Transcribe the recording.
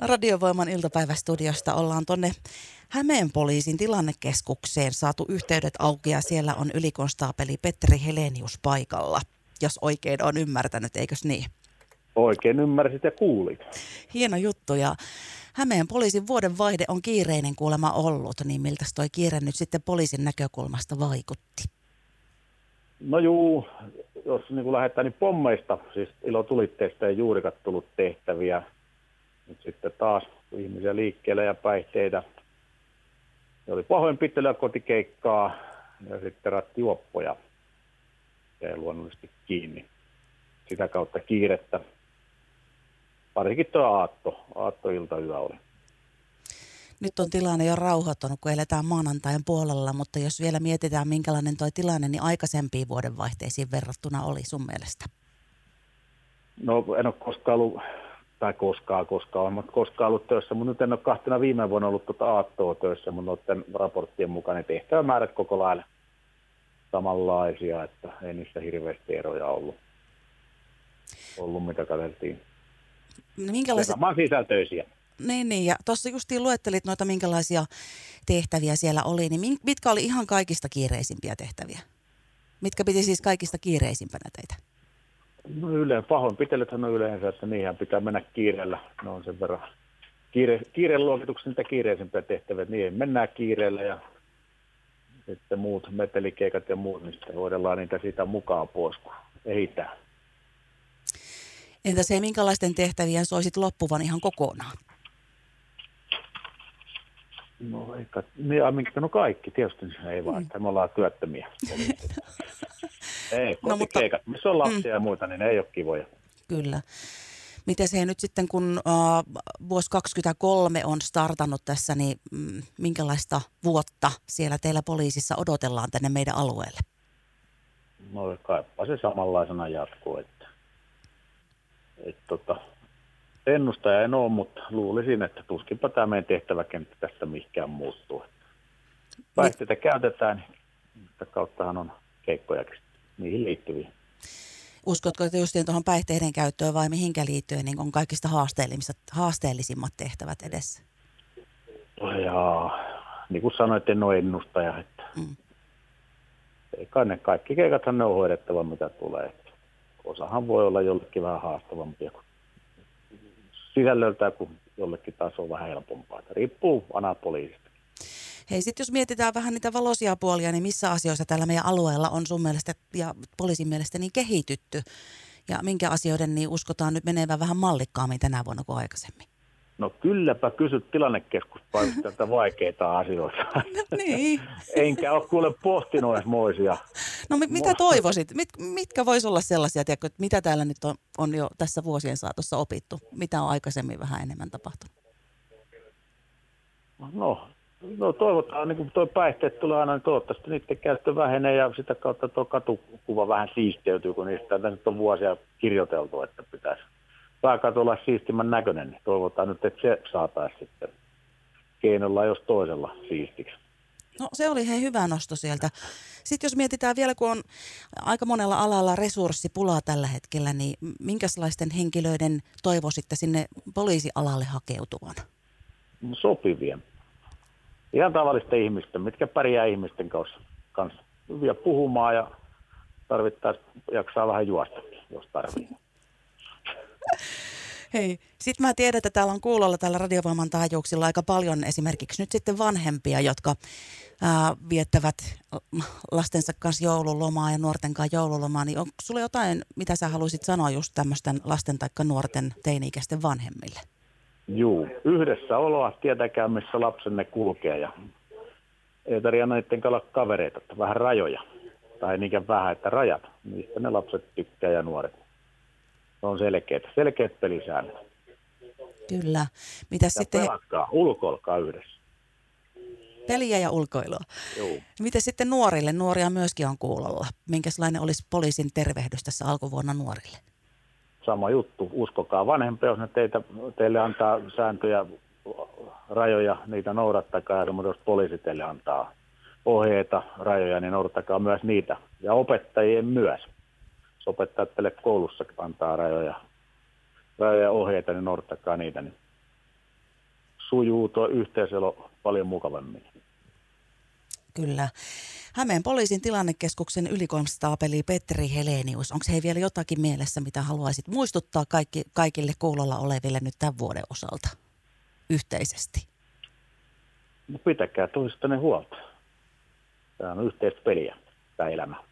Radiovoiman iltapäivästudiosta ollaan tuonne Hämeen poliisin tilannekeskukseen saatu yhteydet auki ja siellä on ylikonstaapeli Petteri Helenius paikalla, jos oikein on ymmärtänyt, eikös niin? Oikein ymmärsit ja kuulit. Hieno juttu ja Hämeen poliisin vuoden vaihde on kiireinen kuulema ollut, niin miltä toi kiire nyt sitten poliisin näkökulmasta vaikutti? No juu, jos niin kuin lähdetään niin pommeista, siis ilotulitteista ja juurikat tullut tehtäviä, nyt sitten taas ihmisiä liikkeelle ja päihteitä. Se oli pahoinpitelyä kotikeikkaa ja sitten rattijuoppoja jäi luonnollisesti kiinni. Sitä kautta kiirettä. Parikin tuo aatto, aattoilta yö oli. Nyt on tilanne jo rauhoittunut, kun eletään maanantain puolella, mutta jos vielä mietitään, minkälainen tuo tilanne, niin aikaisempiin vuodenvaihteisiin verrattuna oli sun mielestä? No en ole koskaan ollut tai koskaan, koskaan, mutta koskaan ollut töissä, mutta nyt en ole kahtena viime vuonna ollut tuota aattoa töissä, mutta noiden raporttien mukaan ne tehtävämäärät koko lailla samanlaisia, että ei niissä hirveästi eroja ollut, ollut mitä katseltiin. No minkälaiset... Saman sisältöisiä. Niin, niin, ja tuossa justiin luettelit noita minkälaisia tehtäviä siellä oli, niin mitkä oli ihan kaikista kiireisimpiä tehtäviä? Mitkä piti siis kaikista kiireisimpänä teitä? No yleensä pahoinpitelythän on yleensä, että niihin pitää mennä kiireellä. Ne on sen verran kiire, kiireen luokituksen niitä kiireisimpiä tehtäviä, niihin mennään kiireellä ja sitten muut metelikeikat ja muut, niin sitten hoidellaan niitä siitä mukaan pois, kun ehitään. Entä se, minkälaisten tehtävien soisit loppuvan ihan kokonaan? No, eikä, niin, no kaikki, tietysti ei vaan, mm. että me ollaan työttömiä. ei, no, mutta, missä on lapsia mm. ja muita, niin ne ei ole kivoja. Kyllä. Miten se nyt sitten, kun uh, vuosi 2023 on startannut tässä, niin mm, minkälaista vuotta siellä teillä poliisissa odotellaan tänne meidän alueelle? No kaipa se samanlaisena jatkuu, että, että tota, ennustaja en ole, mutta luulisin, että tuskinpa tämä meidän tehtäväkenttä tästä mihinkään muuttuu. Päihteitä niin. käytetään, mutta kauttahan on keikkojakin niihin liittyviä. Uskotko, että justiin tuohon päihteiden käyttöön vai mihinkä liittyen niin on kaikista haasteellisimmat, haasteellisimmat tehtävät edessä? Ja niin kuin sanoit, en ole ennustaja. Että mm. Eikä ne kaikki keikathan ne on hoidettava, mitä tulee. Osahan voi olla jollekin vähän haastavampia kuin sisällöltä kuin jollekin taas on vähän helpompaa. Riippuu anapoliisista. Hei, sitten jos mietitään vähän niitä valoisia puolia, niin missä asioissa tällä meidän alueella on sun mielestä ja poliisin mielestä niin kehitytty? Ja minkä asioiden niin uskotaan nyt menevän vähän mallikkaammin tänä vuonna kuin aikaisemmin? No kylläpä kysyt tilannekeskuspäivystäjältä vaikeita asioita. No, niin. Enkä ole kuule pohtinut edes moisia. No mit, mitä toivoisit? Mit, mitkä voisi olla sellaisia, tiedätkö, että mitä täällä nyt on, on jo tässä vuosien saatossa opittu? Mitä on aikaisemmin vähän enemmän tapahtunut? No, no toivotaan, niin kuin tuo päihteet tulee aina, niin toivottavasti niiden käyttö vähenee ja sitä kautta tuo katukuva vähän siisteytyy, kun niistä on vuosia kirjoiteltu, että pitäisi pääkatu olla siistimän näköinen, niin toivotaan nyt, että se saataisiin sitten keinolla jos toisella siistiksi. No se oli hei hyvä nosto sieltä. Sitten jos mietitään vielä, kun on aika monella alalla resurssipulaa tällä hetkellä, niin minkälaisten henkilöiden toivoisitte sinne poliisialalle hakeutuvan? Sopivien. Ihan tavallisten ihmisten, mitkä pärjää ihmisten kanssa. kanssa. Hyviä puhumaan ja tarvittaisiin jaksaa vähän juosta, jos tarvitsee. Hei, sitten mä tiedän, että täällä on kuulolla täällä radiovoiman taajuuksilla aika paljon esimerkiksi nyt sitten vanhempia, jotka ää, viettävät lastensa kanssa joululomaa ja nuorten kanssa joululomaa, niin onko sulla jotain, mitä sä haluaisit sanoa just tämmöisten lasten tai nuorten teini-ikäisten vanhemmille? Juu, yhdessä oloa tietäkää, missä lapsenne kulkee ja ei tarvitse näiden olla kavereita, vähän rajoja. Tai niinkään vähän, että rajat, mistä ne lapset tykkää ja nuoret se on selkeät, selkeät pelisäännöt. Kyllä. Mitä sitten... Pelatkaa, ulkoilkaa yhdessä. Peliä ja ulkoilua. Joo. Miten sitten nuorille? Nuoria myöskin on kuulolla. Minkälainen olisi poliisin tervehdys tässä alkuvuonna nuorille? Sama juttu. Uskokaa vanhempia, jos ne teitä, teille antaa sääntöjä, rajoja, niitä noudattakaa. mutta jos poliisi teille antaa ohjeita, rajoja, niin noudattakaa myös niitä. Ja opettajien myös jos opettajat teille koulussa antaa rajoja, rajoja ohjeita, niin noudattakaa niitä. Niin sujuu tuo yhteiselo paljon mukavammin. Kyllä. Hämeen poliisin tilannekeskuksen ylikonstaapeli Petteri Helenius. Onko he vielä jotakin mielessä, mitä haluaisit muistuttaa kaikki, kaikille kuulolla oleville nyt tämän vuoden osalta yhteisesti? No pitäkää toistanne huolta. Tämä on yhteistä peliä, tämä elämä.